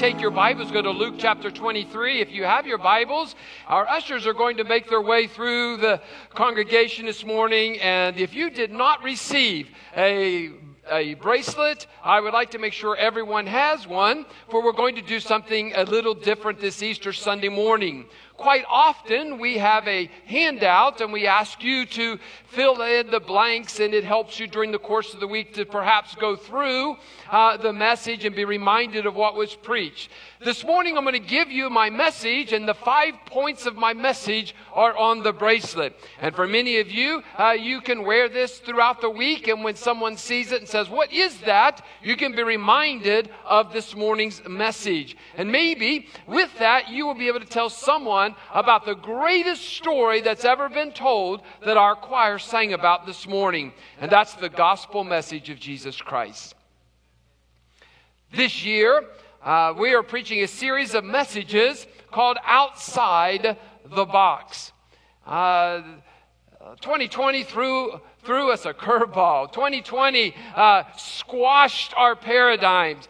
take your Bibles, go to Luke chapter 23. If you have your Bibles, our ushers are going to make their way through the congregation this morning. And if you did not receive a a bracelet. I would like to make sure everyone has one, for we're going to do something a little different this Easter Sunday morning quite often we have a handout and we ask you to fill in the blanks, and it helps you during the course of the week to perhaps go through uh, the message and be reminded of what was preached. This morning, I'm going to give you my message, and the five points of my message are on the bracelet. And for many of you, uh, you can wear this throughout the week, and when someone sees it and says, What is that? you can be reminded of this morning's message. And maybe with that, you will be able to tell someone about the greatest story that's ever been told that our choir sang about this morning, and that's the gospel message of Jesus Christ. This year, uh, we are preaching a series of messages called Outside the Box. Uh, 2020 threw, threw us a curveball. 2020 uh, squashed our paradigms.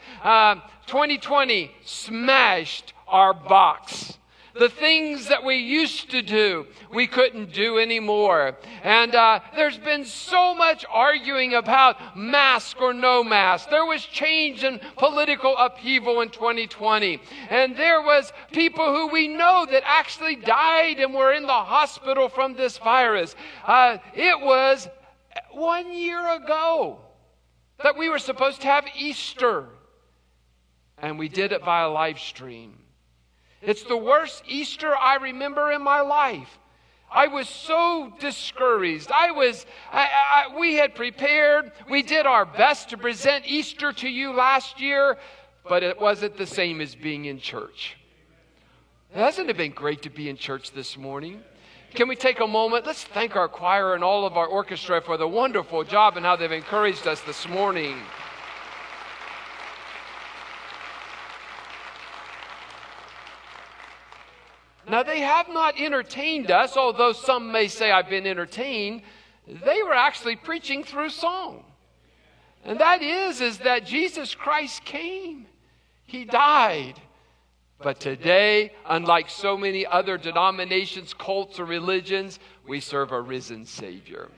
2020 uh, smashed our box. The things that we used to do, we couldn't do anymore. And uh, there's been so much arguing about mask or no mask. There was change and political upheaval in 2020. And there was people who we know that actually died and were in the hospital from this virus. Uh, it was one year ago that we were supposed to have Easter. And we did it via live stream. It's the worst Easter I remember in my life. I was so discouraged. I was, I, I, we had prepared, we did our best to present Easter to you last year, but it wasn't the same as being in church. Hasn't it been great to be in church this morning? Can we take a moment? Let's thank our choir and all of our orchestra for the wonderful job and how they've encouraged us this morning. Now, they have not entertained us, although some may say I've been entertained. They were actually preaching through song. And that is, is that Jesus Christ came. He died. But today, unlike so many other denominations, cults, or religions, we serve a risen Savior.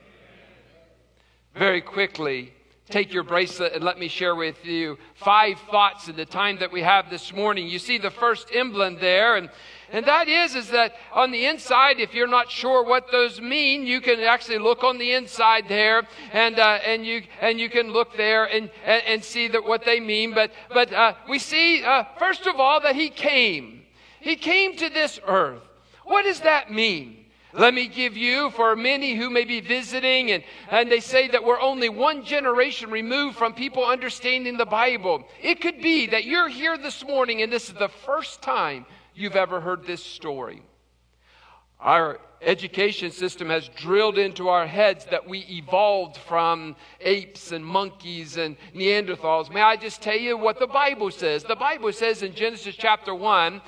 Very quickly, take your bracelet and let me share with you five thoughts in the time that we have this morning. You see the first emblem there, and and that is, is that on the inside, if you're not sure what those mean, you can actually look on the inside there, and uh, and you and you can look there and and, and see that what they mean. But but uh, we see uh, first of all that he came. He came to this earth. What does that mean? Let me give you, for many who may be visiting, and, and they say that we're only one generation removed from people understanding the Bible. It could be that you're here this morning and this is the first time you've ever heard this story. Our education system has drilled into our heads that we evolved from apes and monkeys and Neanderthals. May I just tell you what the Bible says? The Bible says in Genesis chapter 1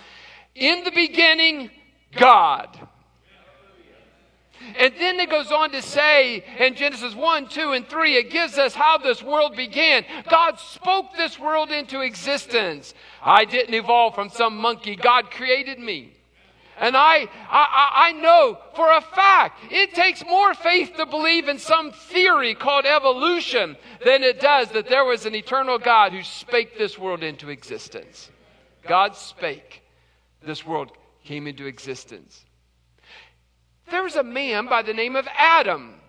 In the beginning, God. And then it goes on to say in Genesis 1, 2, and 3, it gives us how this world began. God spoke this world into existence. I didn't evolve from some monkey. God created me. And I, I, I know for a fact it takes more faith to believe in some theory called evolution than it does that there was an eternal God who spake this world into existence. God spake. This world came into existence. There was a man by the name of Adam.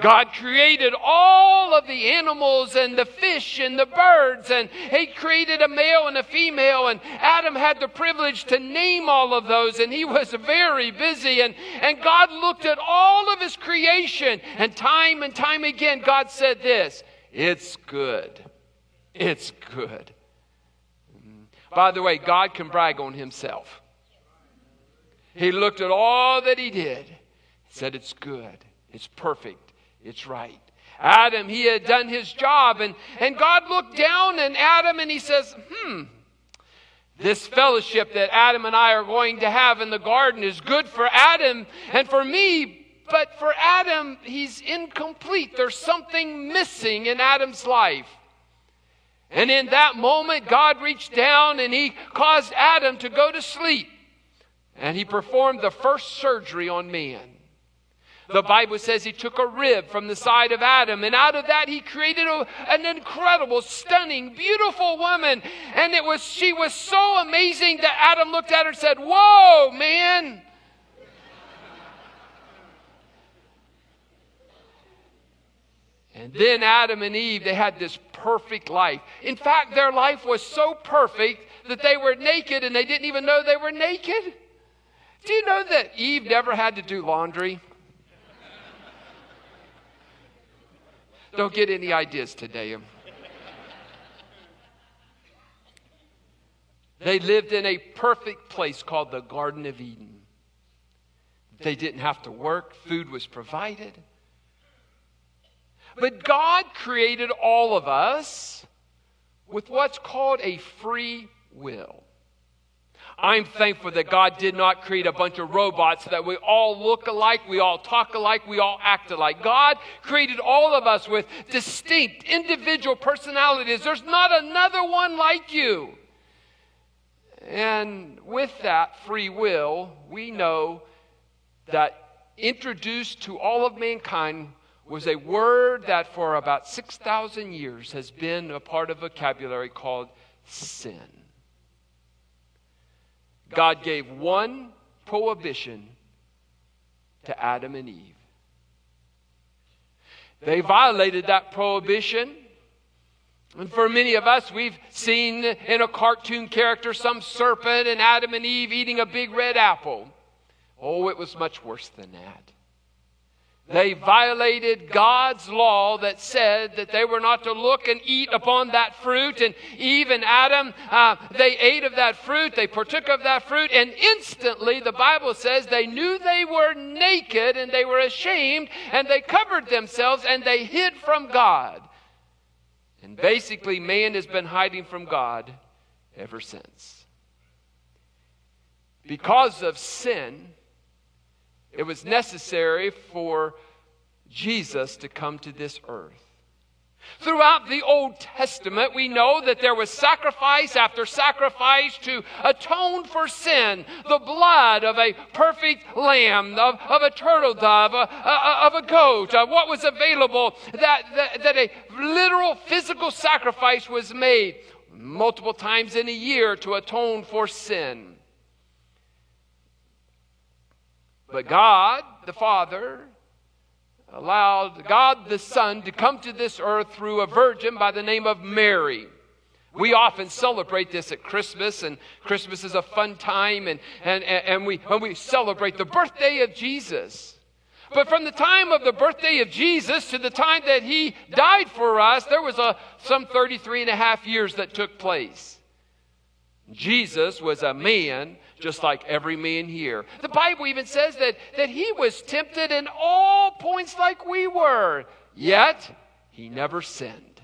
God created all of the animals and the fish and the birds, and He created a male and a female, and Adam had the privilege to name all of those, and he was very busy. And, and God looked at all of His creation, and time and time again, God said this It's good. It's good. Mm. By the way, God can brag on himself. He looked at all that he did, said, It's good, it's perfect, it's right. Adam, he had done his job, and, and God looked down on Adam and he says, Hmm, this fellowship that Adam and I are going to have in the garden is good for Adam and for me, but for Adam, he's incomplete. There's something missing in Adam's life. And in that moment, God reached down and he caused Adam to go to sleep. And he performed the first surgery on man. The Bible says he took a rib from the side of Adam, and out of that he created a, an incredible, stunning, beautiful woman. And it was she was so amazing that Adam looked at her and said, "Whoa, man!" And then Adam and Eve, they had this perfect life. In fact, their life was so perfect that they were naked and they didn't even know they were naked. Do you know that Eve never had to do laundry? Don't get any ideas today. They lived in a perfect place called the Garden of Eden. They didn't have to work, food was provided. But God created all of us with what's called a free will. I'm thankful that God did not create a bunch of robots that we all look alike, we all talk alike, we all act alike. God created all of us with distinct individual personalities. There's not another one like you. And with that free will, we know that introduced to all of mankind was a word that for about 6,000 years has been a part of vocabulary called sin. God gave one prohibition to Adam and Eve. They violated that prohibition. And for many of us, we've seen in a cartoon character some serpent and Adam and Eve eating a big red apple. Oh, it was much worse than that. They violated God's law that said that they were not to look and eat upon that fruit. And Eve and Adam, uh, they ate of that fruit, they partook of that fruit, and instantly the Bible says they knew they were naked and they were ashamed and they covered themselves and they hid from God. And basically, man has been hiding from God ever since. Because of sin, it was necessary for Jesus to come to this earth. Throughout the Old Testament, we know that there was sacrifice after sacrifice to atone for sin. The blood of a perfect lamb, of, of a turtle dove, uh, uh, of a goat, uh, what was available, that, that, that a literal physical sacrifice was made multiple times in a year to atone for sin. But God, the Father, allowed God the Son to come to this earth through a virgin by the name of Mary. We often celebrate this at Christmas, and Christmas is a fun time, and, and, and we, when we celebrate the birthday of Jesus. But from the time of the birthday of Jesus to the time that he died for us, there was a, some 33 and a half years that took place. Jesus was a man just like every man here. The Bible even says that, that he was tempted in all points like we were, yet he never sinned.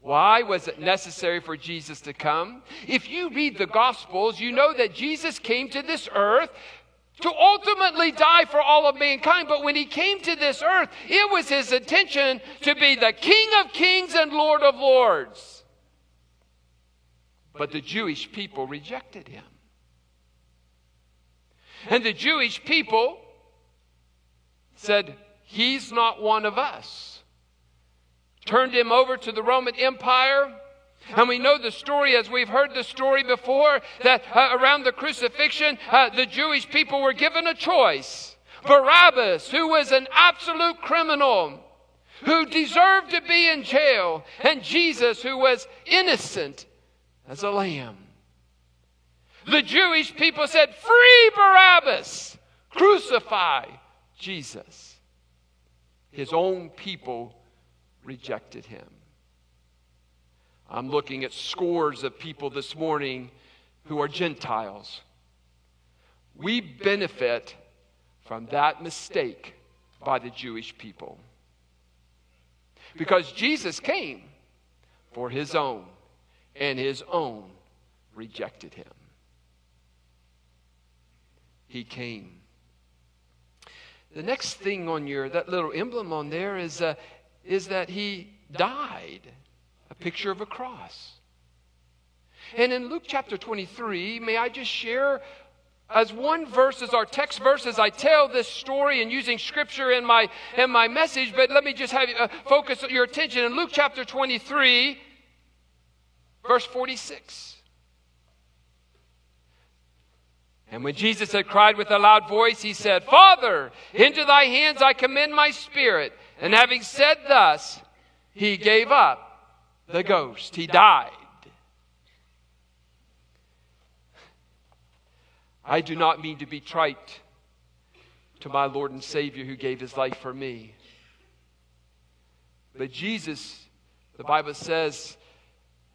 Why was it necessary for Jesus to come? If you read the Gospels, you know that Jesus came to this earth to ultimately die for all of mankind. But when he came to this earth, it was his intention to be the King of kings and Lord of lords. But the Jewish people rejected him. And the Jewish people said, He's not one of us. Turned him over to the Roman Empire. And we know the story, as we've heard the story before, that uh, around the crucifixion, uh, the Jewish people were given a choice. Barabbas, who was an absolute criminal, who deserved to be in jail, and Jesus, who was innocent as a lamb. The Jewish people said, Free Barabbas! Crucify Jesus. His own people rejected him. I'm looking at scores of people this morning who are Gentiles. We benefit from that mistake by the Jewish people. Because Jesus came for his own, and his own rejected him. He came. The next thing on your that little emblem on there is uh, is that he died, a picture of a cross. And in Luke chapter 23, may I just share as one verse as our text verse as I tell this story and using scripture in my in my message, but let me just have uh, focus your attention in Luke chapter 23 verse 46. And when Jesus had cried with a loud voice, he said, Father, into thy hands I commend my spirit. And having said thus, he gave up the ghost. He died. I do not mean to be trite to my Lord and Savior who gave his life for me. But Jesus, the Bible says,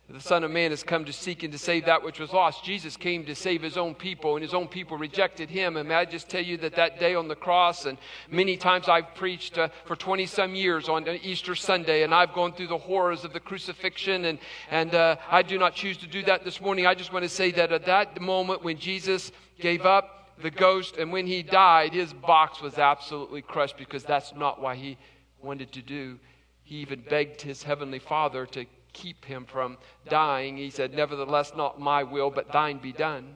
the Son of Man has come to seek and to save that which was lost. Jesus came to save his own people, and his own people rejected him. And may I just tell you that that day on the cross, and many times I've preached uh, for 20 some years on Easter Sunday, and I've gone through the horrors of the crucifixion, and, and uh, I do not choose to do that this morning. I just want to say that at that moment when Jesus gave up the ghost, and when he died, his box was absolutely crushed because that's not why he wanted to do. He even begged his heavenly Father to keep him from dying. He said, Nevertheless, not my will, but thine be done.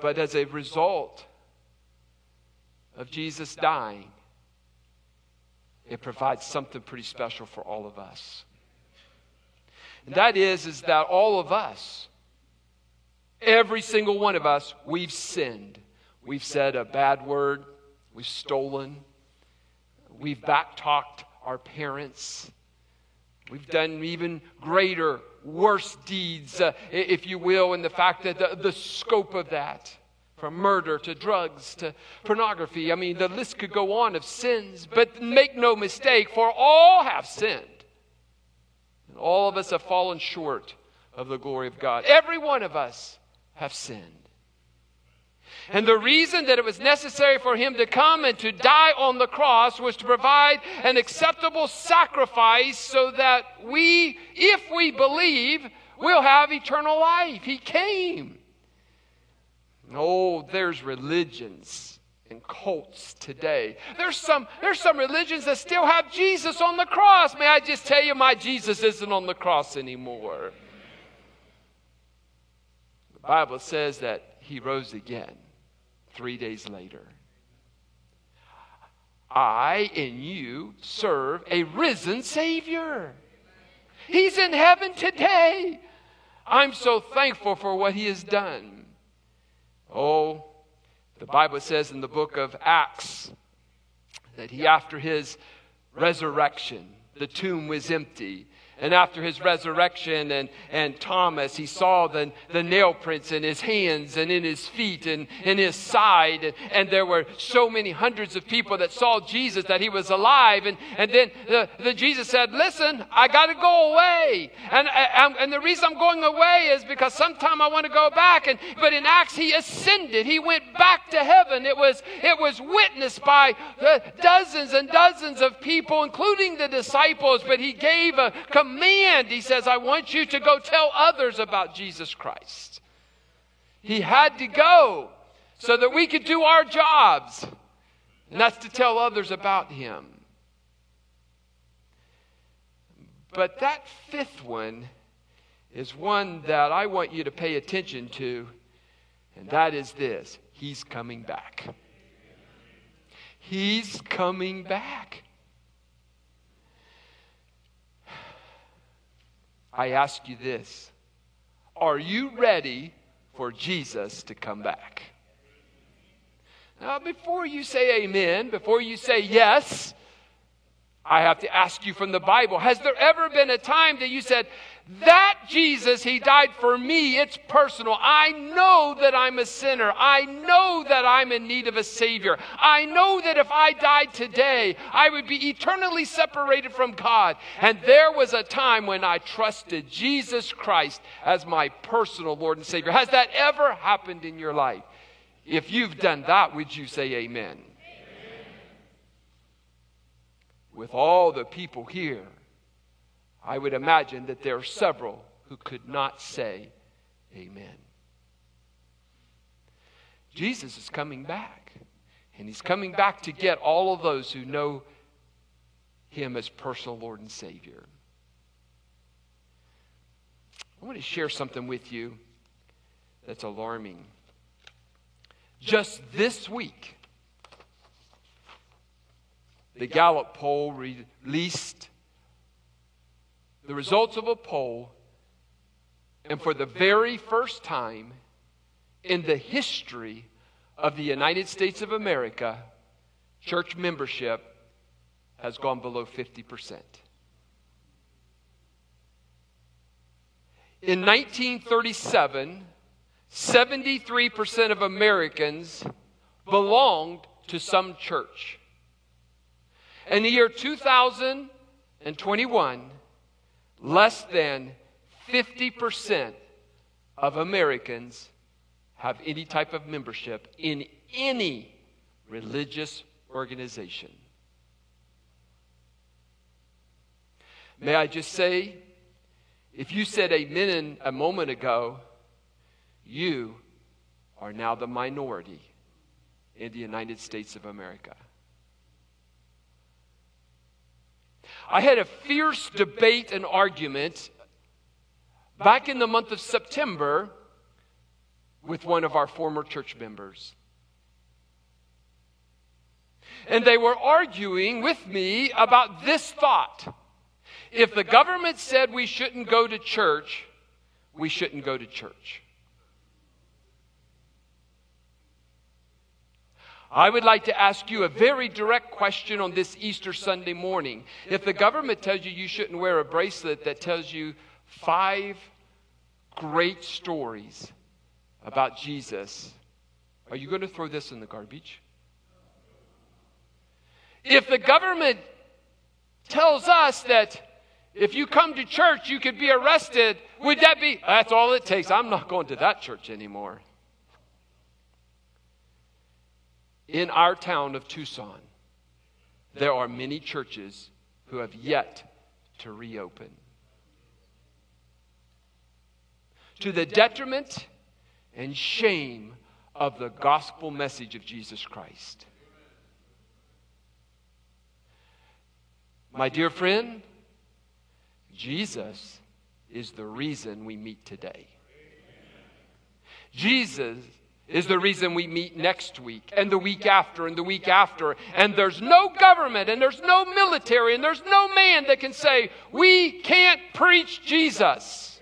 But as a result of Jesus dying, it provides something pretty special for all of us. And that is, is that all of us, every single one of us, we've sinned. We've said a bad word. We've stolen. We've backtalked our parents. We've done even greater, worse deeds, uh, if you will, in the fact that the, the scope of that, from murder to drugs to pornography, I mean, the list could go on of sins. But make no mistake, for all have sinned. And all of us have fallen short of the glory of God. Every one of us have sinned. And the reason that it was necessary for him to come and to die on the cross was to provide an acceptable sacrifice so that we, if we believe, will have eternal life. He came. Oh, there's religions and cults today. There's some, there's some religions that still have Jesus on the cross. May I just tell you, my Jesus isn't on the cross anymore. The Bible says that he rose again three days later. I and you serve a risen Savior. He's in heaven today. I'm so thankful for what He has done. Oh, the Bible says in the book of Acts that He, after His resurrection, the tomb was empty and after his resurrection and, and Thomas, he saw the, the nail prints in his hands and in his feet and in his side. And, and there were so many hundreds of people that saw Jesus that he was alive. And, and then the, the Jesus said, Listen, I got to go away. And, and, and the reason I'm going away is because sometime I want to go back. And, but in Acts, he ascended. He went back to heaven. It was, it was witnessed by dozens and dozens of people, including the disciples. But he gave a command. He says, I want you to go tell others about Jesus Christ. He had to go so that we could do our jobs, and that's to tell others about him. But that fifth one is one that I want you to pay attention to, and that is this He's coming back. He's coming back. I ask you this Are you ready for Jesus to come back? Now, before you say amen, before you say yes, I have to ask you from the Bible Has there ever been a time that you said, that Jesus, He died for me. It's personal. I know that I'm a sinner. I know that I'm in need of a Savior. I know that if I died today, I would be eternally separated from God. And there was a time when I trusted Jesus Christ as my personal Lord and Savior. Has that ever happened in your life? If you've done that, would you say amen? With all the people here, I would imagine that there are several who could not say amen. Jesus is coming back, and he's coming back to get all of those who know him as personal Lord and Savior. I want to share something with you that's alarming. Just this week, the Gallup poll released the results of a poll, and for the very first time in the history of the United States of America, church membership has gone below 50%. In 1937, 73% of Americans belonged to some church. In the year 2021, less than 50% of Americans have any type of membership in any religious organization. May I just say, if you said amen a moment ago, you are now the minority in the United States of America. I had a fierce debate and argument back in the month of September with one of our former church members. And they were arguing with me about this thought. If the government said we shouldn't go to church, we shouldn't go to church. I would like to ask you a very direct question on this Easter Sunday morning. If the government tells you you shouldn't wear a bracelet that tells you five great stories about Jesus, are you going to throw this in the garbage? If the government tells us that if you come to church you could be arrested, would that be, that's all it takes. I'm not going to that church anymore. In our town of Tucson, there are many churches who have yet to reopen. To the detriment and shame of the gospel message of Jesus Christ. My dear friend, Jesus is the reason we meet today. Jesus is the reason we meet next week and the week after and the week after. And there's no government and there's no military and there's no man that can say, we can't preach Jesus.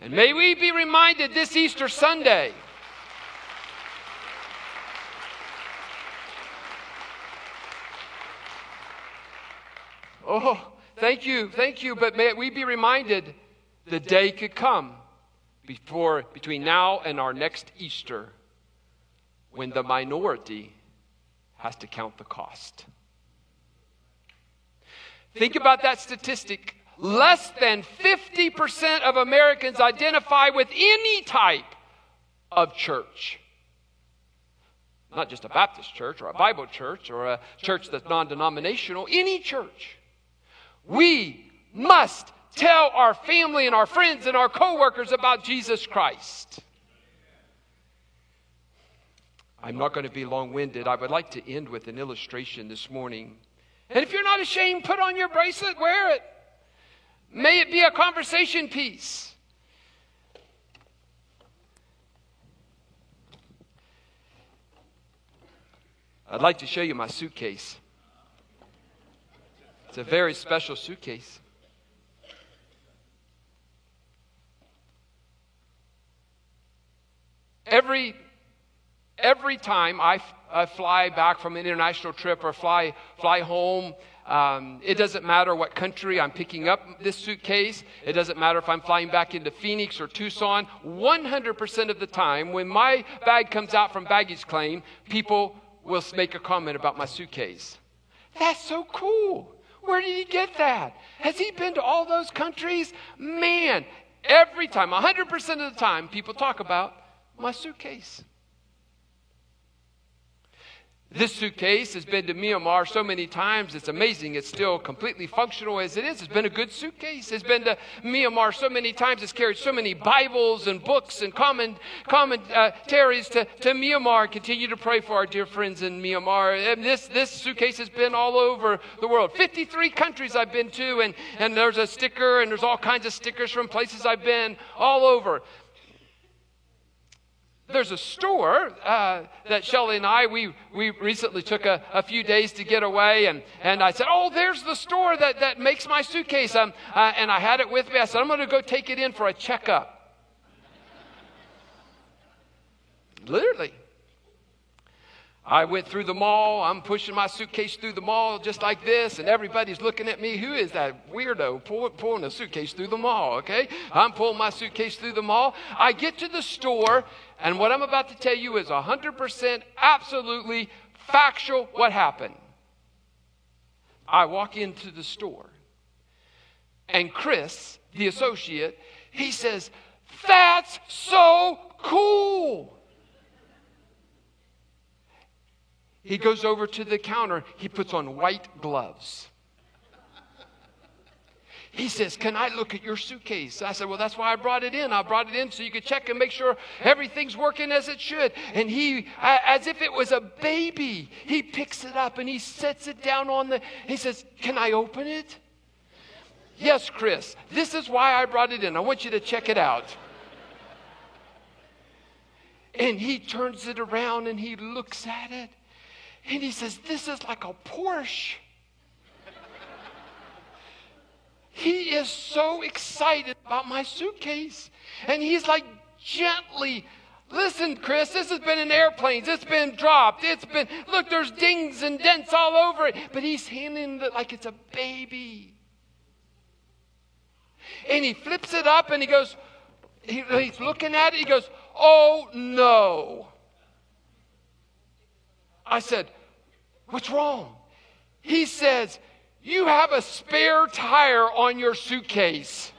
And may we be reminded this Easter Sunday. Oh, thank you, thank you. But may we be reminded the day could come before, between now and our next Easter when the minority has to count the cost. Think about that statistic. Less than 50% of Americans identify with any type of church. Not just a Baptist church or a Bible church or a church that's non denominational, any church. We must tell our family and our friends and our coworkers about Jesus Christ. I'm not going to be long winded. I would like to end with an illustration this morning. And if you're not ashamed, put on your bracelet, wear it. May it be a conversation piece. I'd like to show you my suitcase. It's a very special suitcase. Every every time I, I fly back from an international trip or fly, fly home, um, it doesn't matter what country I'm picking up this suitcase. It doesn't matter if I'm flying back into Phoenix or Tucson. 100% of the time, when my bag comes out from baggage claim, people will make a comment about my suitcase. That's so cool. Where did he get that? Has he been to all those countries? Man, every time, 100% of the time, people talk about my suitcase. This suitcase has been to Myanmar so many times, it's amazing. It's still completely functional as it is. It's been a good suitcase. It's been to Myanmar so many times. It's carried so many Bibles and books and comment, commentaries to, to Myanmar. Continue to pray for our dear friends in Myanmar. And this, this suitcase has been all over the world. 53 countries I've been to, and, and there's a sticker, and there's all kinds of stickers from places I've been all over there's a store uh, that Shelly and I, we, we recently took a, a, few days to get away. And, and I said, Oh, there's the store that, that makes my suitcase. Um, uh, and I had it with me. I said, I'm going to go take it in for a checkup. Literally. I went through the mall. I'm pushing my suitcase through the mall just like this, and everybody's looking at me. Who is that weirdo pull, pulling a suitcase through the mall? Okay? I'm pulling my suitcase through the mall. I get to the store, and what I'm about to tell you is 100% absolutely factual what happened. I walk into the store, and Chris, the associate, he says, That's so cool. He goes over to the counter, he puts on white gloves. He says, Can I look at your suitcase? I said, Well, that's why I brought it in. I brought it in so you could check and make sure everything's working as it should. And he, as if it was a baby, he picks it up and he sets it down on the, he says, Can I open it? Yes, Chris, this is why I brought it in. I want you to check it out. And he turns it around and he looks at it. And he says, This is like a Porsche. he is so excited about my suitcase. And he's like gently, Listen, Chris, this has been in airplanes. It's been dropped. It's been, look, there's dings and dents all over it. But he's handling it like it's a baby. And he flips it up and he goes, he, he's looking at it. He goes, Oh no. I said, What's wrong? He says, You have a spare tire on your suitcase.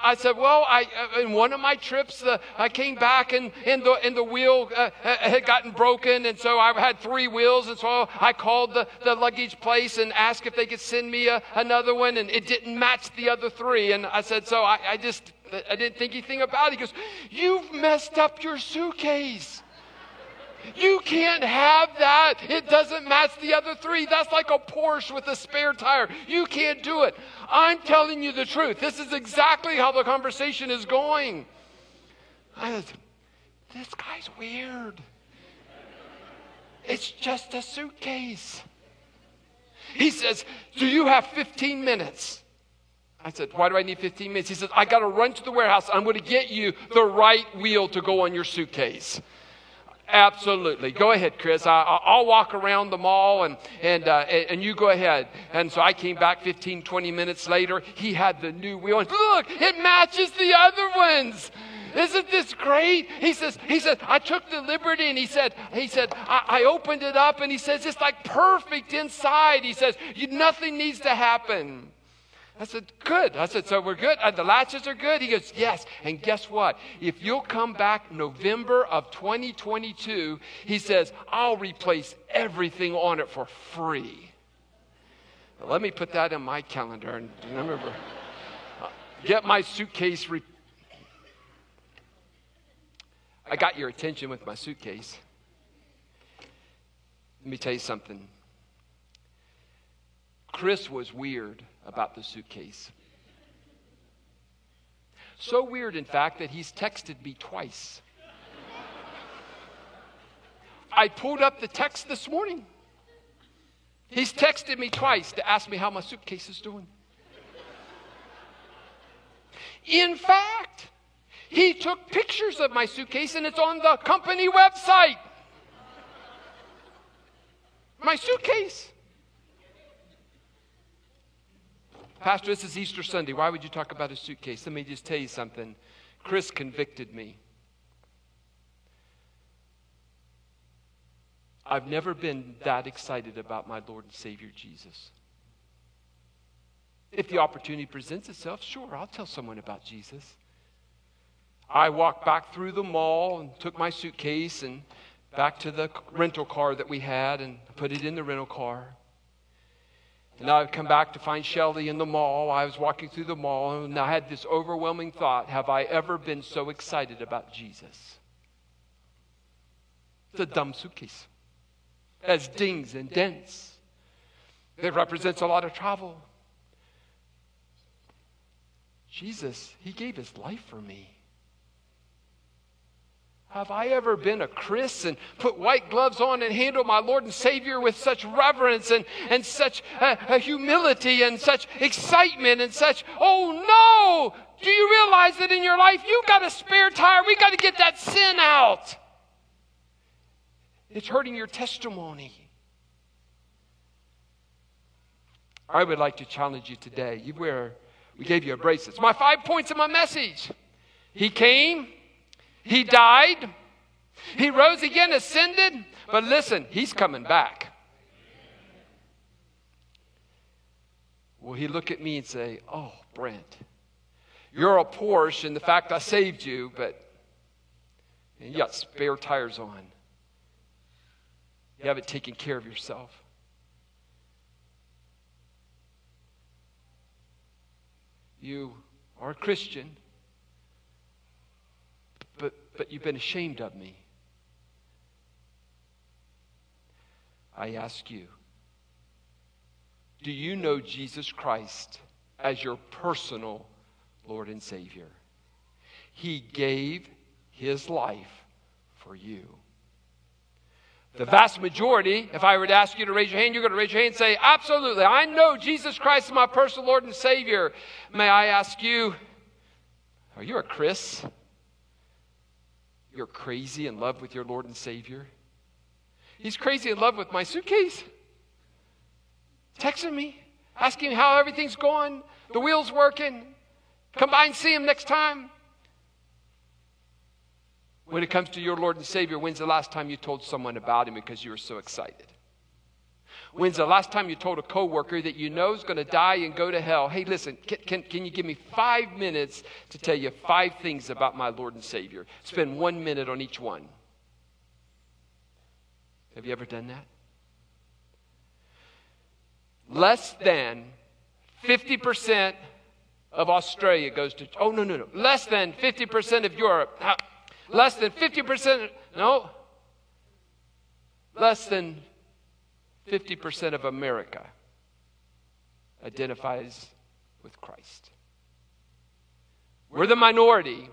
I said, well, I, uh, in one of my trips, uh, I came back and, and, the, and the wheel uh, uh, had gotten broken. And so I had three wheels. And so I called the, the luggage place and asked if they could send me a, another one. And it didn't match the other three. And I said, so I, I just, I didn't think anything about it. He goes, you've messed up your suitcase. You can't have that. It doesn't match the other three. That's like a Porsche with a spare tire. You can't do it. I'm telling you the truth. This is exactly how the conversation is going. I said, this guy's weird. It's just a suitcase. He says, Do you have 15 minutes? I said, Why do I need 15 minutes? He says, I got to run to the warehouse. I'm going to get you the right wheel to go on your suitcase. Absolutely. Go ahead, Chris. I, will walk around the mall and, and, uh, and you go ahead. And so I came back 15, 20 minutes later. He had the new wheel. Look, it matches the other ones. Isn't this great? He says, he said, I took the liberty and he said, he said, I, I opened it up and he says, it's like perfect inside. He says, nothing needs to happen. I said, Good. I said, So we're good? Uh, the latches are good? He goes, Yes. And guess what? If you'll come back November of 2022, he says, I'll replace everything on it for free. Now, let me put that in my calendar and remember, get my suitcase. Re- I got your attention with my suitcase. Let me tell you something. Chris was weird about the suitcase. So weird, in fact, that he's texted me twice. I pulled up the text this morning. He's texted me twice to ask me how my suitcase is doing. In fact, He took pictures of my suitcase and it's on the company website. My suitcase. Pastor, this is Easter Sunday. Why would you talk about a suitcase? Let me just tell you something. Chris convicted me. I've never been that excited about my Lord and Savior Jesus. If the opportunity presents itself, sure, I'll tell someone about Jesus. I walked back through the mall and took my suitcase and back to the rental car that we had and put it in the rental car. And I've come back to find Shelly in the mall. I was walking through the mall and I had this overwhelming thought Have I ever been so excited about Jesus? It's a dumb suitcase. It has dings and dents. It represents a lot of travel. Jesus, He gave His life for me. Have I ever been a Chris and put white gloves on and handled my Lord and Savior with such reverence and, and such uh, uh, humility and such excitement and such, oh no! Do you realize that in your life you've got a spare tire? We got to get that sin out. It's hurting your testimony. I would like to challenge you today. You wear, we gave you a bracelet. It's my five points of my message. He came, he died. He rose again, ascended. But listen, he's coming back. Will he look at me and say, Oh, Brent, you're a Porsche in the fact I saved you, but you got spare tires on. You haven't taken care of yourself. You are a Christian but you've been ashamed of me. I ask you, do you know Jesus Christ as your personal Lord and Savior? He gave his life for you. The vast majority, if I were to ask you to raise your hand, you're going to raise your hand and say, Absolutely, I know Jesus Christ is my personal Lord and Savior. May I ask you, are you a Chris? You're crazy in love with your Lord and Savior. He's crazy in love with my suitcase. Texting me, asking how everything's going, the wheel's working. Come by and see him next time. When it comes to your Lord and Savior, when's the last time you told someone about him because you were so excited? When's the last time you told a coworker that you know is going to die and go to hell? Hey, listen, can, can, can you give me five minutes to tell you five things about my Lord and Savior? Spend one minute on each one. Have you ever done that? Less than 50% of Australia goes to, oh, no, no, no. Less than 50% of Europe. Less than 50%, no. Less than 50% of America identifies with Christ. We're the minority,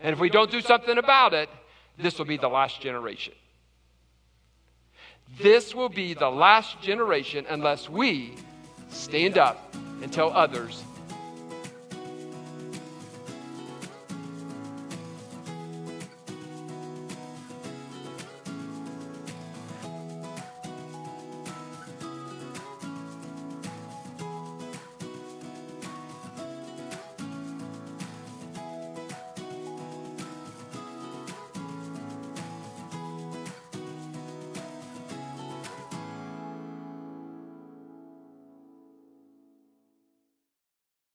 and if we don't do something about it, this will be the last generation. This will be the last generation unless we stand up and tell others